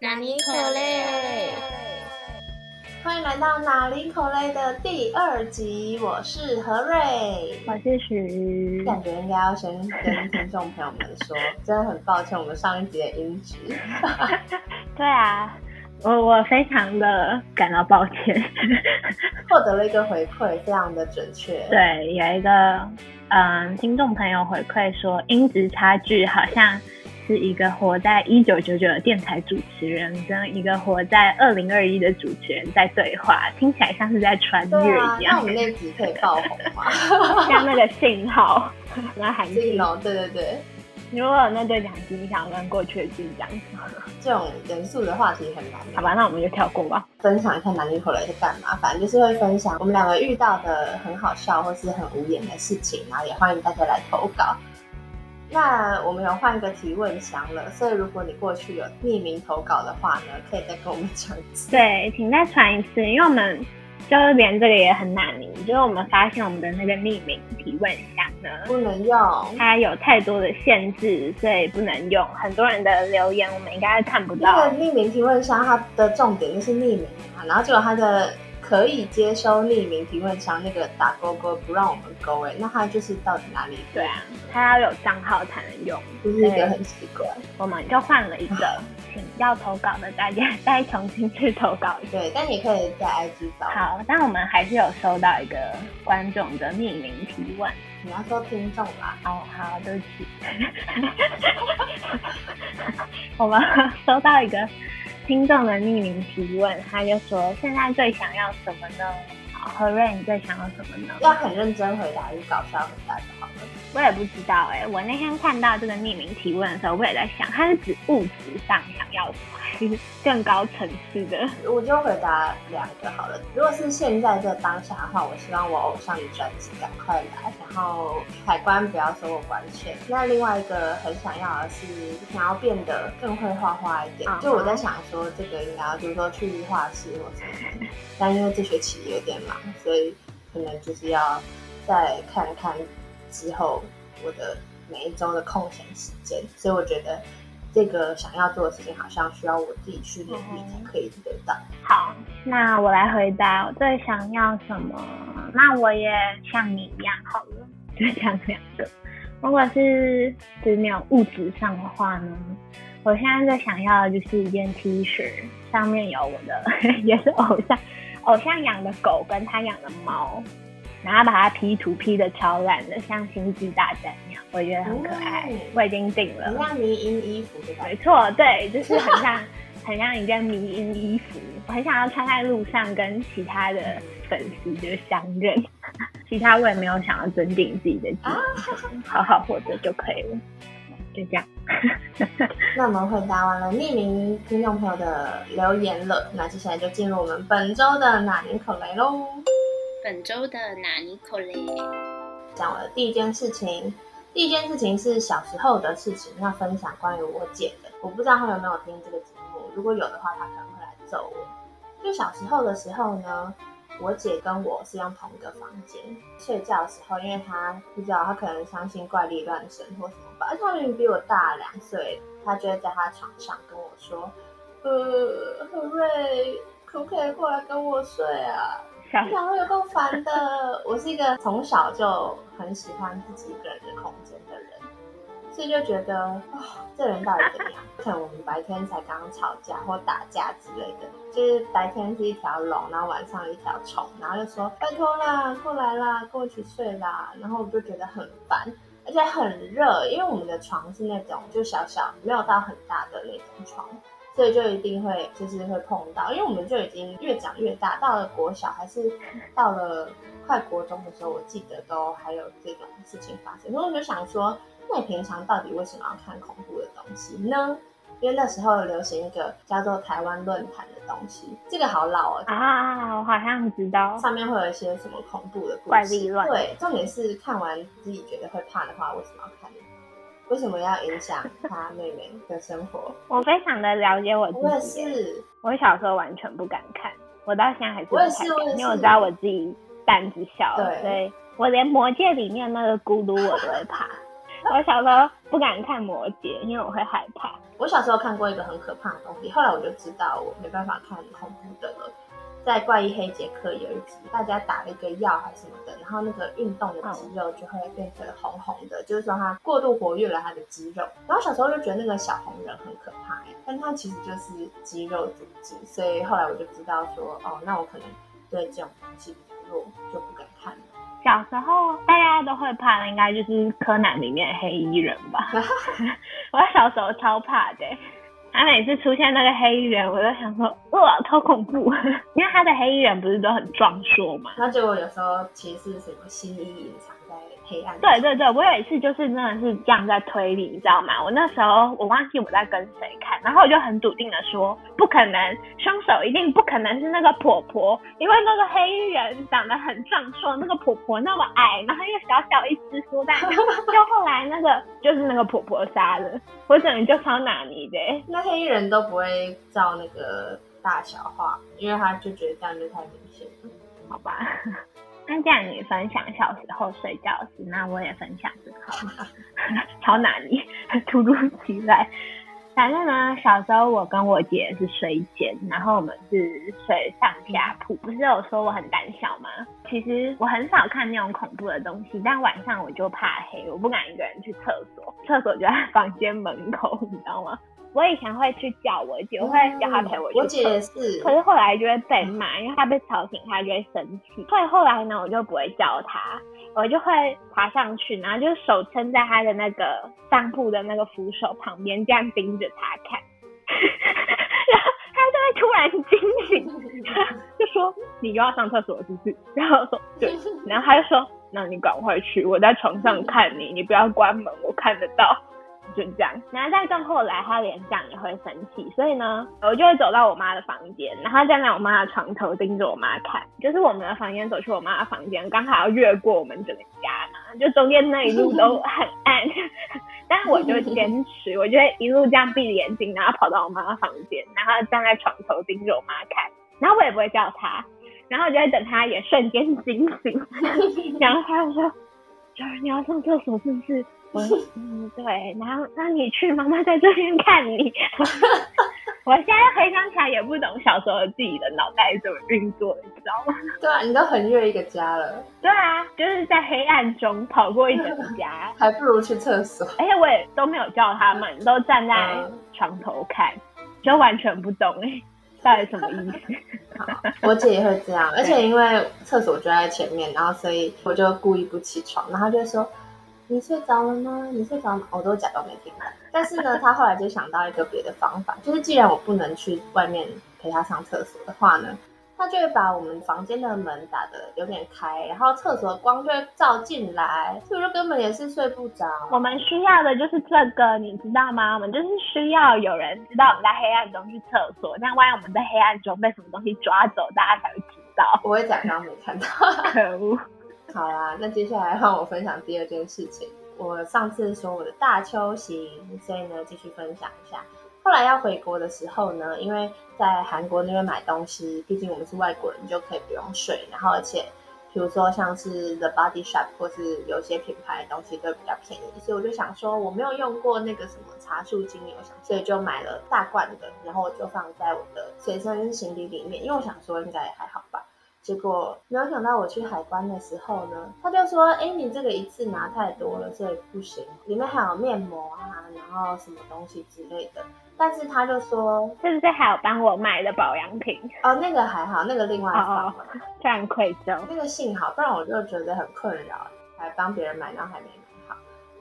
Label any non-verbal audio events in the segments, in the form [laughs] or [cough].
哪里可嘞？欢迎来到哪里口嘞的第二集，我是何瑞，我是徐。感觉应该要先跟听众朋友们说，真的很抱歉，我们上一集的音质。[laughs] 对啊，我我非常的感到抱歉。[laughs] 获得了一个回馈，非常的准确。对，有一个嗯听众朋友回馈说，音质差距好像。是一个活在一九九九的电台主持人，跟一个活在二零二一的主持人在对话，听起来像是在穿越一样。那我们那集可以爆红吗？[laughs] 像那个信号，那韩信号，对对对。如果有那对讲机，你想跟过去的剧讲这种严肃的话题很难。[laughs] 好吧，那我们就跳过吧。分享一下男女口来是干嘛？反正就是会分享我们两个遇到的很好笑或是很无言的事情，然后也欢迎大家来投稿。那我们有换一个提问箱了，所以如果你过去有匿名投稿的话呢，可以再跟我们讲一次。对，请再传一次，因为我们就是连这个也很难名，就是我们发现我们的那个匿名提问箱呢不能用，它有太多的限制，所以不能用。很多人的留言我们应该看不到。那个匿名提问箱它的重点就是匿名嘛，然后结果它的。可以接收匿名提问箱那个打勾勾不让我们勾哎，那他就是到底哪里？对啊，他要有账号才能用，就是一个很奇怪。我们就换了一个，请要投稿的大家再重新去投稿。对，但你可以在 IG 找。好，但我们还是有收到一个观众的匿名提问。你要说听众吧？哦，好，对不起。[laughs] 我们收到一个。听众的匿名提问，他就说：“现在最想要什么呢？”何瑞，你最想要什么呢？要很认真回答，就搞笑回答就好了？我也不知道哎。我那天看到这个匿名提问的时候，我也在想，它是指物质上想要什么？更高层次的，我就回答两个好了。如果是现在这当下的话，我希望我偶像的专辑赶快来，然后海关不要收我关钱。那另外一个很想要的是，想要变得更会画画一点。就我在想说，这个应该就是说去画室或什么。但因为这学期有点忙，所以可能就是要再看看之后我的每一周的空闲时间。所以我觉得。这个想要做的事情，好像需要我自己去努力才可以得到。好，那我来回答，我最想要什么？那我也像你一样好了，就讲两个。如果是就是那种物质上的话呢，我现在最想要的就是一件 T 恤，上面有我的，[laughs] 也是偶像，偶像养的狗跟他养的猫。然后把它 P 图 P 的超烂的，像星际大战一样，我觉得很可爱。我已经订了，很像迷因衣服对吧？没错，对，就是很像很像一件迷因衣服。我很想要穿在路上，跟其他的粉丝就相认。其他我也没有想要增进自己的技能，好好活着就可以了。就这样。[laughs] [laughs] 那我们回答完了匿名听众朋友的留言了，那接下来就进入我们本周的哪年口雷喽。本周的哪尼可嘞？讲我的第一件事情，第一件事情是小时候的事情，要分享关于我姐的。我不知道她有没有听这个节目，如果有的话，她可能会来揍我。就小时候的时候呢，我姐跟我是用同一个房间睡觉的时候，因为她不知道，她可能相信怪力乱神或什么吧，而且她明明比我大两岁，她就会在她床上跟我说：“呃，何瑞，可不可以过来跟我睡啊？”两个有够烦的。我是一个从小就很喜欢自己一个人的空间的人，所以就觉得啊，这人到底怎么样？可能我们白天才刚刚吵架或打架之类的，就是白天是一条龙，然后晚上一条虫，然后就说拜托啦，过来啦，跟我一起睡啦。然后我就觉得很烦，而且很热，因为我们的床是那种就小小，没有到很大的那种床。所以就一定会就是会碰到，因为我们就已经越长越大，到了国小还是到了快国中的时候，我记得都还有这种事情发生。所以我就想说，那你平常到底为什么要看恐怖的东西呢？因为那时候流行一个叫做台湾论坛的东西，这个好老哦啊，我好像知道，上面会有一些什么恐怖的怪力乱对，重点是看完自己觉得会怕的话，为什么要看？为什么要影响他妹妹的生活？[laughs] 我非常的了解我自己。我也是，我小时候完全不敢看，我到现在还是不敢看，因为我知道我自己胆子小，所以我连魔戒里面那个咕噜我都会怕。[laughs] 我小时候不敢看魔戒，因为我会害怕。我小时候看过一个很可怕的东西，后来我就知道我没办法看恐怖的了。在怪异黑杰克有一集，大家打了一个药还是什么的，然后那个运动的肌肉就会变成红红的，就是说他过度活跃了他的肌肉。然后小时候就觉得那个小红人很可怕，但他其实就是肌肉组织，所以后来我就知道说，哦，那我可能对这种东西比较弱，就不敢看了。小时候大家都会怕的，应该就是柯南里面的黑衣人吧？[laughs] 我小时候超怕的。他每次出现那个黑衣人，我就想说，哇，超恐怖！[laughs] 因为他的黑衣人不是都很壮硕嘛？那结果有时候其实是什么心意隐藏在黑暗。对对对，我有一次就是真的是这样在推理，你知道吗？我那时候我忘记我在跟谁看，然后我就很笃定的说，不可能，凶手一定不可能是那个婆婆，因为那个黑衣人长得很壮硕，那个婆婆那么矮，然后又小小一只说蛋，就后来那个就是那个婆婆杀的，我整个就超纳尼的。那黑衣人都不会照那个大小画，因为他就觉得这样就太明显了，好吧？那既然你分享小时候睡觉时，那我也分享这个，超拿捏，突如其来。反正呢，小时候我跟我姐是睡间，然后我们是睡上下铺。不是有说我很胆小吗？其实我很少看那种恐怖的东西，但晚上我就怕黑，我不敢一个人去厕所，厕所就在房间门口，你知道吗？我以前会去叫我姐，我会叫她陪我去。我姐也是，可是后来就会被骂，因为她被吵醒，她就会生气。所以后来呢，我就不会叫她，我就会爬上去，然后就手撑在她的那个上铺的那个扶手旁边，这样盯着她看。[laughs] 然后她就会突然惊醒，就说：“你又要上厕所是不是？”然后说：“对。[laughs] ”然后她就说：“那你赶快去，我在床上看你，你不要关门，我看得到。”就这样，然后再更后来，他连这样也会生气，所以呢，我就会走到我妈的房间，然后站在我妈的床头盯着我妈看，就是我们的房间走去我妈的房间，刚好要越过我们整个家嘛，就中间那一路都 [laughs] 很暗，[laughs] 但是我就坚持，我就会一路这样闭着眼睛，然后跑到我妈的房间，然后站在床头盯着我妈看，然后我也不会叫她，然后我就会等她也瞬间惊醒，[laughs] 然后她就说：“你要上厕所是不是？”我嗯对，然后那你去，妈妈在这边看你。[laughs] 我现在回想起来也不懂小时候自己的脑袋怎么运作的，你知道吗？[laughs] 对啊，你都横越一个家了。对啊，就是在黑暗中跑过一整个家，[laughs] 还不如去厕所。而且我也都没有叫他们，都站在床头看，就完全不懂哎，到底什么意思？我姐也会这样，而且因为厕所就在前面，然后所以我就故意不起床，然后就说。你睡着了吗？你睡着了，我都假装没听到。但是呢，她后来就想到一个别的方法，就是既然我不能去外面陪她上厕所的话呢，他就会把我们房间的门打得有点开，然后厕所的光就会照进来，所以说根本也是睡不着。我们需要的就是这个，你知道吗？我们就是需要有人知道我们在黑暗中去厕所，那万一我们在黑暗中被什么东西抓走，大家才会知道。我会假装没看到。[laughs] 可恶。好啦，那接下来换我分享第二件事情。我上次说我的大秋行，所以呢继续分享一下。后来要回国的时候呢，因为在韩国那边买东西，毕竟我们是外国人，就可以不用税。然后而且，比如说像是 The Body Shop 或是有些品牌的东西都比较便宜，所以我就想说我没有用过那个什么茶树精油，所以就买了大罐的，然后我就放在我的随身行李里面，因为我想说应该也还好。结果没有想到，我去海关的时候呢，他就说：“哎，你这个一次拿太多了，所以不行。里面还有面膜啊，然后什么东西之类的。”但是他就说：“是不是还有帮我买的保养品？”哦，那个还好，那个另外放。非常愧疚。那个幸好，不然我就觉得很困扰，还帮别人买，然后还没。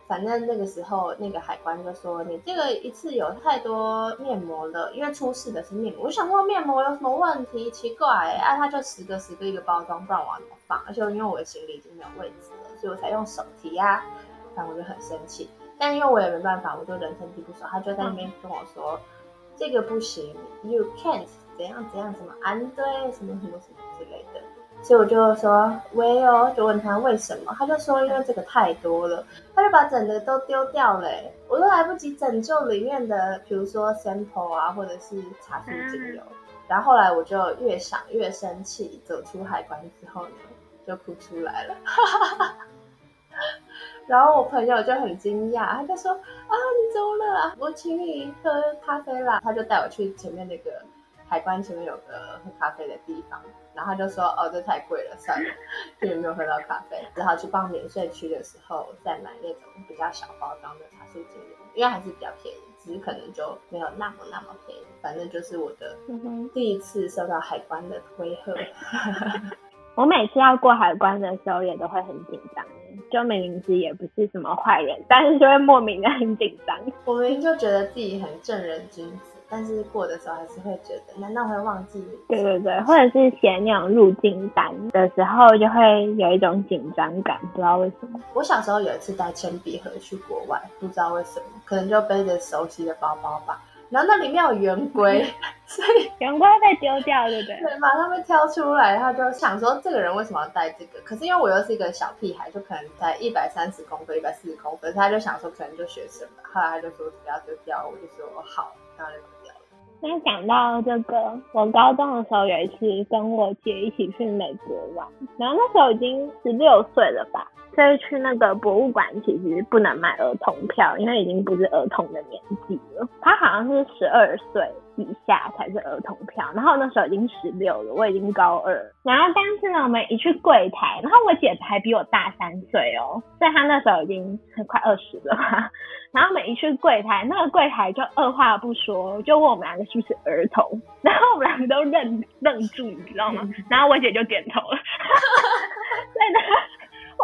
反正那个时候，那个海关就说你这个一次有太多面膜了，因为出事的是面膜。我想说面膜有什么问题？奇怪，啊，他就十个十个一个包装，不然我怎么放？而且因为我的行李已经没有位置了，所以我才用手提呀。反正我就很生气，但因为我也没办法，我就人生地不熟，他就在那边跟我说这个不行，you can't 怎样怎样，什么安对什么什么什么之类的。所以我就说喂哦，就问他为什么，他就说因为这个太多了，他就把整个都丢掉了，我都来不及拯救里面的，比如说 sample 啊，或者是茶树精油。然后后来我就越想越生气，走出海关之后呢，就哭出来了。[laughs] 然后我朋友就很惊讶，他就说啊你怎么了？我请你喝咖啡啦。他就带我去前面那个海关前面有个喝咖啡的地方，然后他就说哦这太贵了，算了，[laughs] 就也没有喝到咖啡。只好去逛免税区的时候再买那种比较小包装的茶树精油，因为还是比较便宜，只是可能就没有那么那么便宜。反正就是我的第一次受到海关的威吓。我每次要过海关的时候也都会很紧张，就明明自己也不是什么坏人，但是就会莫名的很紧张。我明明就觉得自己很正人君子，但是过的时候还是会觉得，难道会忘记？对对对，或者是写那种入境单的时候，就会有一种紧张感，不知道为什么。我小时候有一次带铅笔盒去国外，不知道为什么，可能就背着熟悉的包包吧。然后那里面有圆规，[laughs] 所以圆规被丢掉，对不对？对，马上被挑出来，他就想说这个人为什么要带这个？可是因为我又是一个小屁孩，就可能才一百三十公分、一百四十公分，他就想说可能就学生吧。后来他就说不要丢掉，我就说好，然后就。那讲到这个，我高中的时候有一次跟我姐一起去美国玩，然后那时候已经十六岁了吧。所以去那个博物馆其实不能买儿童票，因为已经不是儿童的年纪了。他好像是十二岁以下才是儿童票，然后那时候已经十六了，我已经高二。然后但是呢，我们一去柜台，然后我姐还比我大三岁哦，所以她那时候已经快二十了。然后我们一去柜台，那个柜台就二话不说就问我们两个是不是儿童，然后我们两个都愣愣住，你知道吗？然后我姐就点头了。所以呢。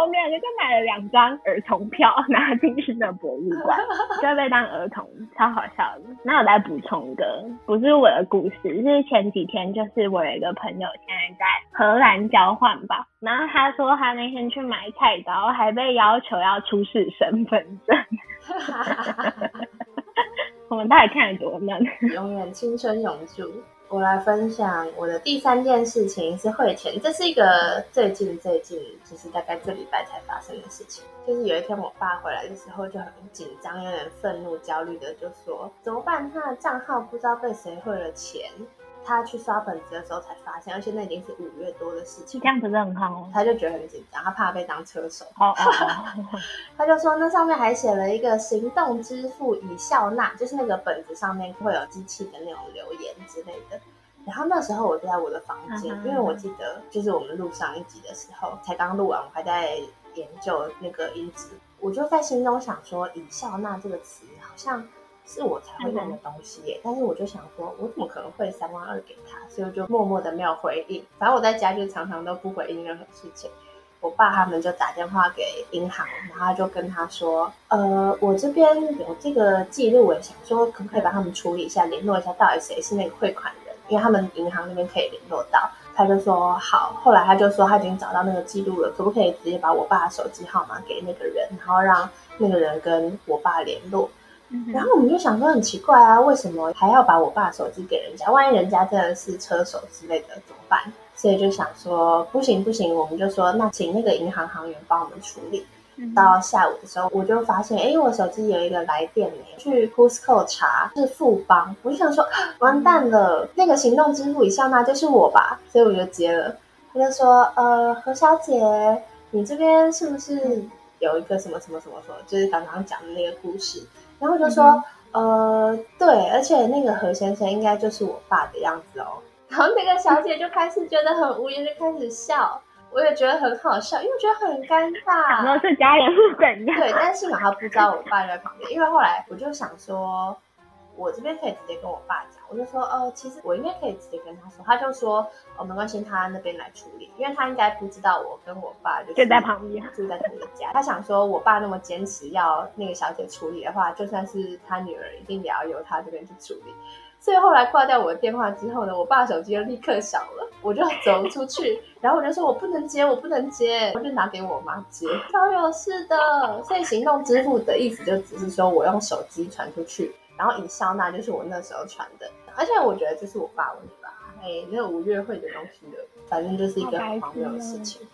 我们两个就买了两张儿童票，拿进去那博物馆，[laughs] 就被当儿童，超好笑的。那我再补充一个，不是我的故事，是前几天，就是我有一个朋友现在在荷兰交换吧，然后他说他那天去买菜刀，还被要求要出示身份证。[laughs] [laughs] 我们到底看了多嫩？永远青春永驻。我来分享我的第三件事情是汇钱，这是一个最近最近，就是大概这礼拜才发生的事情。就是有一天我爸回来的时候就很紧张，有点愤怒、焦虑的就说：“怎么办？他的账号不知道被谁汇了钱。”他去刷本子的时候才发现，而且那已经是五月多的事情。这样不是很好他就觉得很紧张，他怕被当车手。哦哦 [laughs] 他就说那上面还写了一个行动支付已笑纳，就是那个本子上面会有机器的那种留言之类的。然后那时候我就在我的房间，因为我记得就是我们录上一集的时候才刚录完，我还在研究那个音质，我就在心中想说“以笑纳”这个词好像。是我才会用的东西耶，但是我就想说，我怎么可能会三万二给他？所以我就默默的没有回应。反正我在家就常常都不回应任何事情。我爸他们就打电话给银行，然后就跟他说：“呃，我这边有这个记录，我想说可不可以帮他们处理一下，联络一下到底谁是那个汇款人，因为他们银行那边可以联络到。”他就说好。后来他就说他已经找到那个记录了，可不可以直接把我爸的手机号码给那个人，然后让那个人跟我爸联络？然后我们就想说很奇怪啊，为什么还要把我爸手机给人家？万一人家真的是车手之类的怎么办？所以就想说不行不行，我们就说那请那个银行行员帮我们处理。到下午的时候，我就发现哎，我手机有一个来电没，去 Costco 查是富邦，我就想说完蛋了，那个行动支付一下那就是我吧，所以我就接了。他就说呃何小姐，你这边是不是有一个什么什么什么什么，就是刚刚讲的那个故事？然后就说，呃，对，而且那个何先生应该就是我爸的样子哦。[laughs] 然后那个小姐就开始觉得很无言，就开始笑。我也觉得很好笑，因为觉得很尴尬。然后这家人是怎样？对，但幸好他不知道我爸在旁边，因为后来我就想说。我这边可以直接跟我爸讲，我就说，哦，其实我应该可以直接跟他说，他就说，哦，没关系，他那边来处理，因为他应该不知道我跟我爸就就在旁边，住在同一家。他想说我爸那么坚持要那个小姐处理的话，就算是他女儿，一定也要由他这边去处理。所以后来挂掉我的电话之后呢，我爸手机就立刻响了，我就走出去，然后我就说我不能接，我不能接，我就拿给我妈接。超有事的，所以行动支付的意思就只是说我用手机传出去。然后以笑纳就是我那时候穿的，而且我觉得这是我爸问吧，哎，那个五月会的东西的，反正就是一个很荒谬的事情。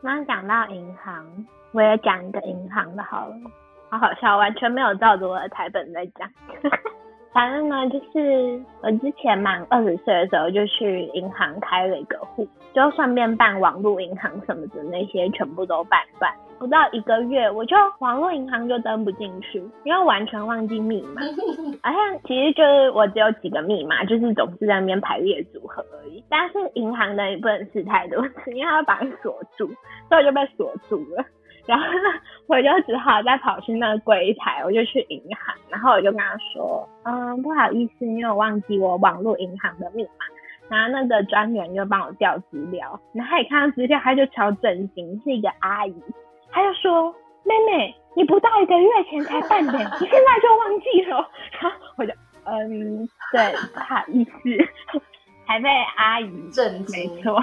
那讲到银行，我也讲一个银行的好了，好好笑，完全没有照着我的台本在讲。[laughs] 反正呢，就是我之前满二十岁的时候，就去银行开了一个户，就顺便办网络银行什么的那些，全部都办办。不到一个月，我就网络银行就登不进去，因为完全忘记密码。[laughs] 而且其实就是我只有几个密码，就是总是在那边排列组合而已。但是银行的也不能试太多次，因为它会把你锁住，所以我就被锁住了。然后呢，我就只好再跑去那个柜台，我就去银行，然后我就跟他说，嗯，不好意思，因为我忘记我网络银行的密码。然后那个专员就帮我调资料，然后他一看到资料，他就超震惊，是一个阿姨，他就说，妹妹，你不到一个月前才办的，你现在就忘记了？[laughs] 然后我就，嗯，对，不好意思，[laughs] 还被阿姨震惊，没错。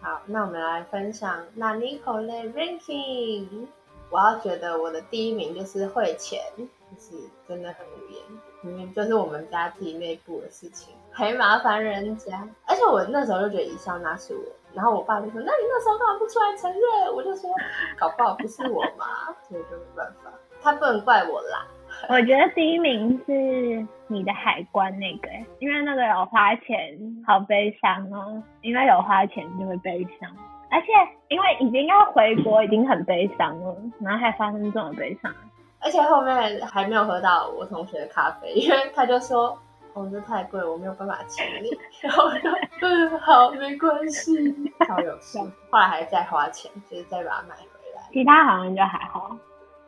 好，那我们来分享那 Nicole ranking。我要觉得我的第一名就是汇钱，就是真的很无言，明明就是我们家自己内部的事情，还麻烦人家。而且我那时候就觉得一笑那是我，然后我爸就说：“那你那时候干嘛不出来承认？”我就说：“搞不好不是我嘛。”所以就没办法，他不能怪我啦。我觉得第一名是你的海关那个，因为那个有花钱，好悲伤哦。因为有花钱就会悲伤，而且因为已经要回国，已经很悲伤了，然后还发生这种悲伤。而且后面还没有喝到我同学的咖啡，[laughs] 因为他就说：“哦，这太贵，我没有办法请你。[laughs] ”然后我就嗯，好，没关系，[laughs] 超有趣。后来还再花钱，就是再把它买回来。其他好像就还好。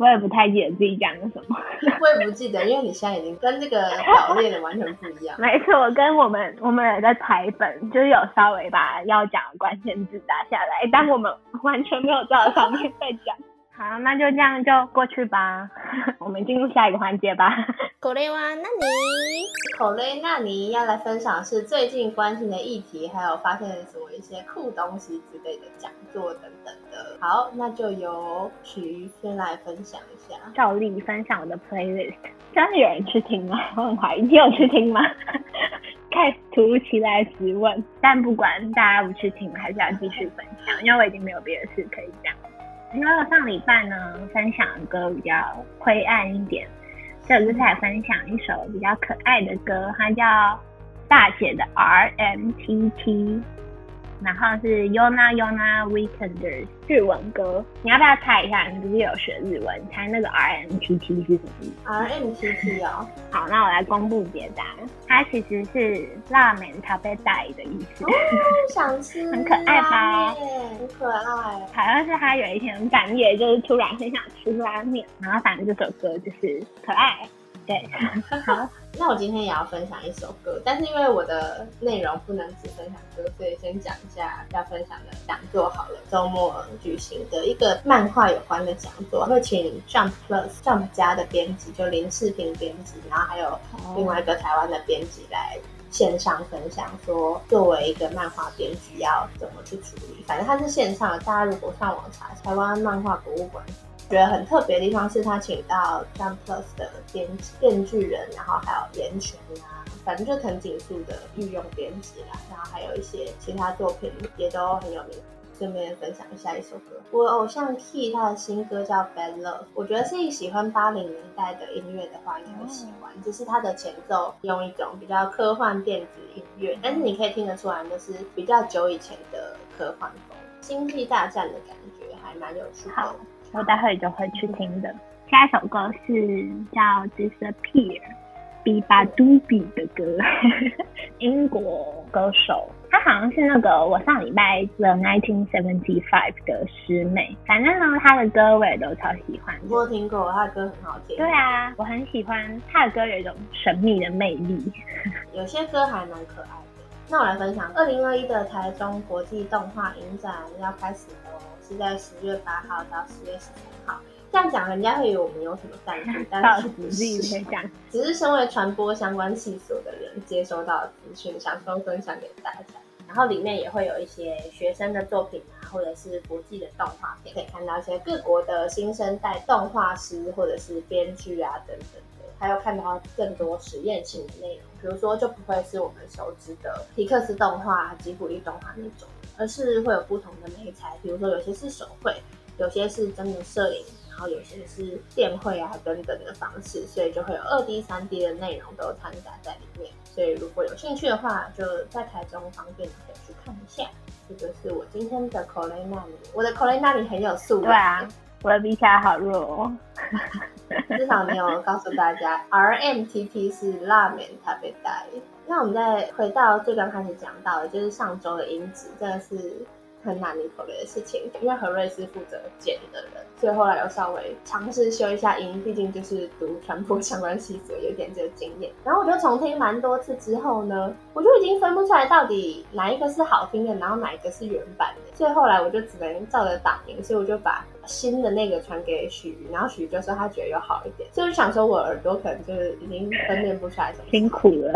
我也不太记得自己讲了什么，我也不记得，因为你现在已经跟这个表列的完全不一样。[laughs] 没错，我跟我们我们也在台本，就是有稍微把要讲的关键字打下来，但我们完全没有照上面在讲。好，那就这样就过去吧。[laughs] 我们进入下一个环节吧。口雷哇，那你口雷，那你要来分享是最近关心的议题，还有发现什么一些酷东西之类的讲座等等的。好，那就由徐先来分享一下。照例分享我的 playlist，真的有人去听吗？[laughs] 我很怀疑，你有去听吗？[laughs] 开突如其来质问，但不管大家不去听，还是要继续分享，因为我已经没有别的事可以讲。因为我上礼拜呢，分享的歌比较灰暗一点，所以我就来分享一首比较可爱的歌，它叫大姐的 R M T T。然后是 Yona Yona Weekenders 日文歌，你要不要猜一下？你不是有学日文，猜那个 R M T T 是什么意思？R M T T 哦，好，那我来公布解答，它其实是拉面咖啡带的意思。哦，想吃，很可爱吧？很可爱。好像是他有一天半夜就是突然很想吃拉面，然后反正这首歌就是可爱。对，[laughs] 好，那我今天也要分享一首歌，但是因为我的内容不能只分享歌，所以先讲一下要分享的讲座好了。周末举行的一个漫画有关的讲座，会请 Jump Plus Jump 家的编辑，就林世平编辑，然后还有另外一个台湾的编辑来线上分享，说作为一个漫画编辑要怎么去处理。反正它是线上的，大家如果上网查台湾漫画博物馆。觉得很特别的地方是他请到 Jump Plus 的编辑编剧人，然后还有岩泉啊，反正就藤井树的御用编辑啦，然后还有一些其他作品也都很有名。顺便分享一下一首歌，我偶像 Key 他的新歌叫 Bad Love，我觉得是喜欢八零年代的音乐的话，你会喜欢。只是它的前奏用一种比较科幻电子音乐，但是你可以听得出来，那是比较久以前的科幻风，星际大战的感觉还蛮有趣的。我待会就会去听的。下一首歌是叫《Disappear》，B 巴杜比的歌，[laughs] 英国歌手。她好像是那个我上礼拜 The Nineteen Seventy Five 的师妹。反正呢，她的歌我也都超喜欢。我听过，她的歌很好听。对啊，我很喜欢她的歌，有一种神秘的魅力。[laughs] 有些歌还蛮可爱的。那我来分享，二零二一的台中国际动画影展要开始了。是在十月八号到十月十三号，这样讲人家会以为我们有什么赞助，但是不是讲，[laughs] 只是身为传播相关系所的人接收到资讯，想说分享给大家。然后里面也会有一些学生的作品啊，或者是国际的动画片，可以看到一些各国的新生代动画师或者是编剧啊等等的，还有看到更多实验性的内容，比如说就不会是我们熟知的皮克斯动画、吉卜力动画那种。而是会有不同的美材，比如说有些是手绘，有些是真的摄影，然后有些是电绘啊等等的方式，所以就会有二 D、三 D 的内容都掺杂在里面。所以如果有兴趣的话，就在台中方便的可以去看一下。这就是我今天的 Colin 那里，我的 Colin 那里很有素对啊，我的比起来好弱哦。[laughs] 至少你有告诉大家，RMTT 是辣面特别带。那我们再回到最刚开始讲到的，就是上周的音质，真的是很难离口的事情。因为何瑞是负责剪的人，所以后来又稍微尝试修一下音，毕竟就是读传播相关系，所有点这个经验。然后我就重听蛮多次之后呢，我就已经分不出来到底哪一个是好听的，然后哪一个是原版的。所以后来我就只能照着打音，所以我就把。新的那个传给许瑜，然后许瑜就说他觉得有好一点，所以我就想说我耳朵可能就是已经分辨不出来什么。辛苦了，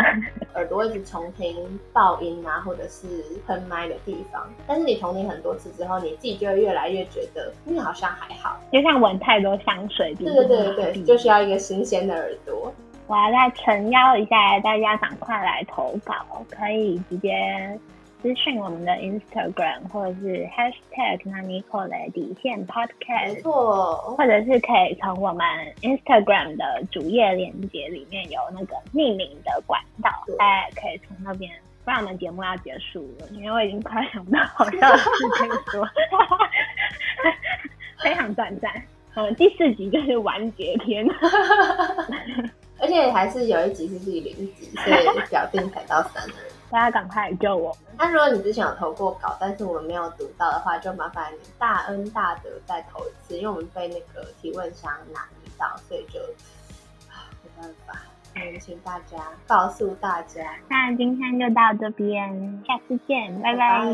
耳朵一直重听爆音啊，或者是喷麦的地方。但是你重听很多次之后，你自己就会越来越觉得你好像还好，就像闻太多香水。对对对对对，就需要一个新鲜的耳朵。我要再诚邀一下大家，赶快来投稿，可以直接。私讯我们的 Instagram 或者是 Hashtag 那 Nicole 底线 Podcast，没错，或者是可以从我们 Instagram 的主页链接里面有那个匿名的管道，大家可以从那边。不然我们节目要结束了，因为我已经快想不到好笑的事情说，[laughs] 非常短暂。嗯，第四集就是完结篇，[laughs] 而且还是有一集是自己零集，所以表定才到三人。大家赶快救我！那如果你之前有投过稿，但是我们没有读到的话，就麻烦你大恩大德再投一次，因为我们被那个提问箱拿到，所以就没办法。嗯，请大家告诉大家。那今天就到这边，下次见，拜拜。